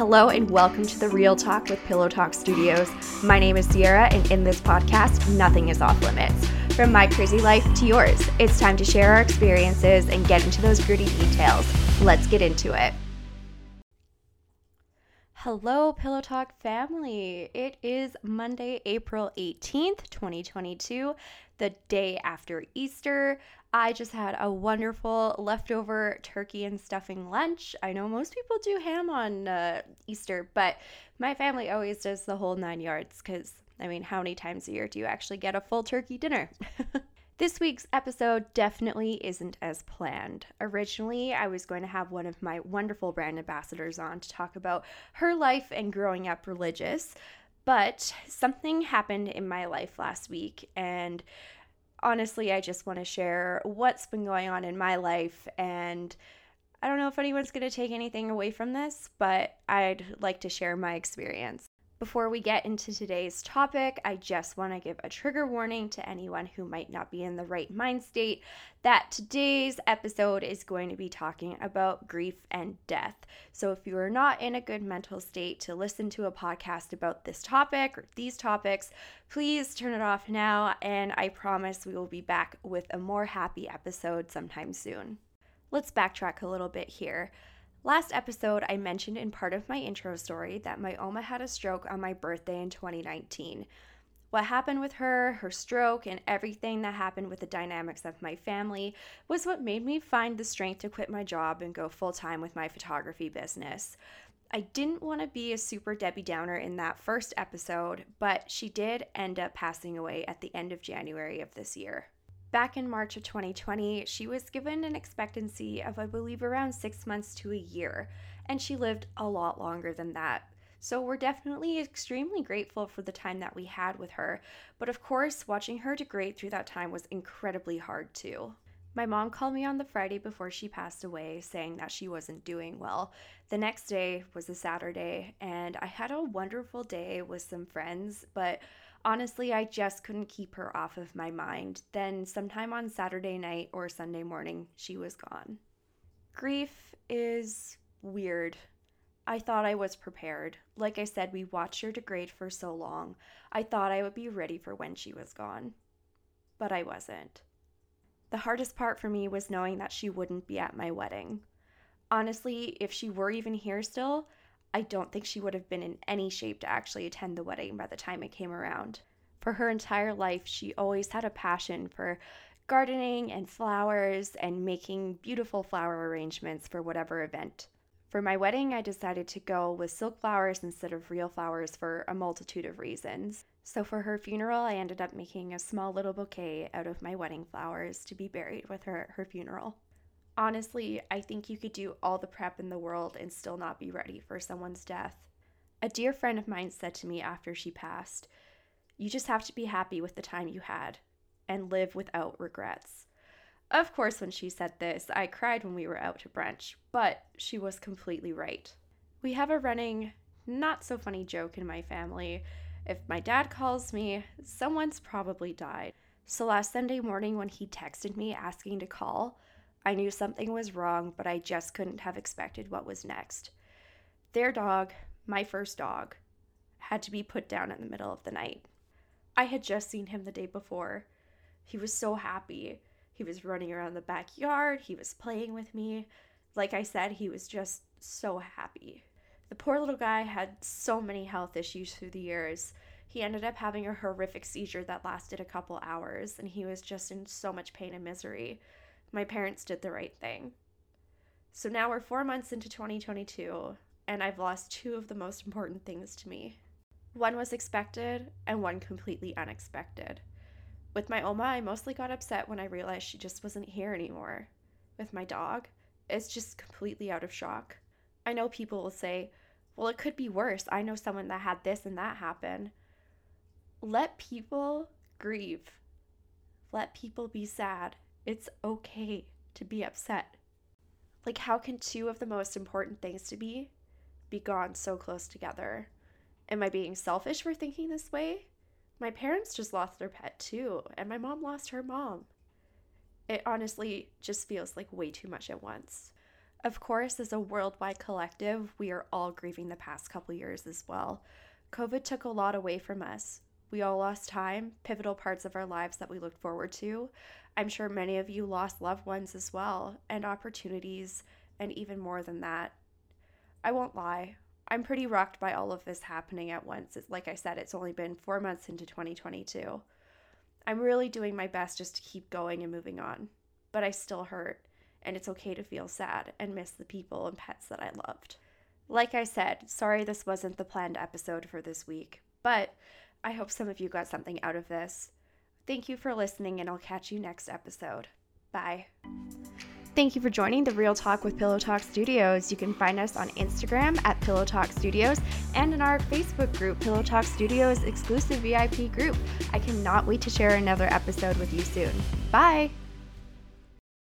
Hello and welcome to the Real Talk with Pillow Talk Studios. My name is Cierra, and in this podcast, nothing is off limits. From my crazy life to yours, it's time to share our experiences and get into those gritty details. Let's get into it. Hello, Pillow Talk family. It is Monday, April 18th, 2022, the day after Easter. I just had a wonderful leftover turkey and stuffing lunch. I know most people do ham on uh, Easter, but my family always does the whole nine yards because, I mean, how many times a year do you actually get a full turkey dinner? This week's episode definitely isn't as planned. Originally, I was going to have one of my wonderful brand ambassadors on to talk about her life and growing up religious, but something happened in my life last week, and honestly, I just want to share what's been going on in my life. And I don't know if anyone's going to take anything away from this, but I'd like to share my experience. Before we get into today's topic, I just want to give a trigger warning to anyone who might not be in the right mind state that today's episode is going to be talking about grief and death. So, if you are not in a good mental state to listen to a podcast about this topic or these topics, please turn it off now, and I promise we will be back with a more happy episode sometime soon. Let's backtrack a little bit here. Last episode, I mentioned in part of my intro story that my Oma had a stroke on my birthday in 2019. What happened with her, her stroke, and everything that happened with the dynamics of my family was what made me find the strength to quit my job and go full time with my photography business. I didn't want to be a super Debbie Downer in that first episode, but she did end up passing away at the end of January of this year. Back in March of 2020, she was given an expectancy of, I believe, around six months to a year, and she lived a lot longer than that. So we're definitely extremely grateful for the time that we had with her. But of course, watching her degrade through that time was incredibly hard too. My mom called me on the Friday before she passed away saying that she wasn't doing well. The next day was a Saturday, and I had a wonderful day with some friends, but honestly, I just couldn't keep her off of my mind. Then, sometime on Saturday night or Sunday morning, she was gone. Grief is weird. I thought I was prepared. Like I said, we watched her degrade for so long. I thought I would be ready for when she was gone. But I wasn't. The hardest part for me was knowing that she wouldn't be at my wedding. Honestly, if she were even here still, I don't think she would have been in any shape to actually attend the wedding by the time it came around. For her entire life, she always had a passion for gardening and flowers and making beautiful flower arrangements for whatever event. For my wedding, I decided to go with silk flowers instead of real flowers for a multitude of reasons. So for her funeral, I ended up making a small little bouquet out of my wedding flowers to be buried with her at her funeral honestly, I think you could do all the prep in the world and still not be ready for someone's death. A dear friend of mine said to me after she passed, You just have to be happy with the time you had and live without regrets. Of course, when she said this, I cried when we were out to brunch, but she was completely right. We have a running, not so funny joke in my family. If my dad calls me, someone's probably died. So last Sunday morning, when he texted me asking to call, I knew something was wrong, but I just couldn't have expected what was next. Their dog, my first dog, had to be put down in the middle of the night. I had just seen him the day before. He was so happy. He was running around the backyard, he was playing with me. Like I said, he was just so happy. The poor little guy had so many health issues through the years. He ended up having a horrific seizure that lasted a couple hours, and he was just in so much pain and misery my parents did the right thing. So now we're four months into 2022, and I've lost two of the most important things to me. One was expected, and one completely unexpected. With my Oma, I mostly got upset when I realized she just wasn't here anymore. With my dog, it's just completely out of shock. I know people will say, well, it could be worse. I know someone that had this and that happen. Let people grieve. Let people be sad it's okay to be upset. Like, how can two of the most important things to be be gone so close together? Am I being selfish for thinking this way? My parents just lost their pet too, and my mom lost her mom. It honestly just feels like way too much at once. Of course, as a worldwide collective, we are all grieving the past couple years as well. COVID took a lot away from us. We all lost time, pivotal parts of our lives that we looked forward to. I'm sure many of you lost loved ones as well, and opportunities, and even more than that. I won't lie, I'm pretty rocked by all of this happening at once. Like I said, it's only been four months into 2022. I'm really doing my best just to keep going and moving on, but I still hurt, and it's okay to feel sad and miss the people and pets that I loved. Like I said, sorry this wasn't the planned episode for this week, but I hope some of you got something out of this. Thank you for listening, and I'll catch you next episode. Bye. Thank you for joining the Real Talk with Pillow Talk Studios. You can find us on Instagram at Pillow Talk Studios and in our Facebook group, Pillow Talk Studios exclusive VIP group. I cannot wait to share another episode with you soon. Bye.